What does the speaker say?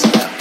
get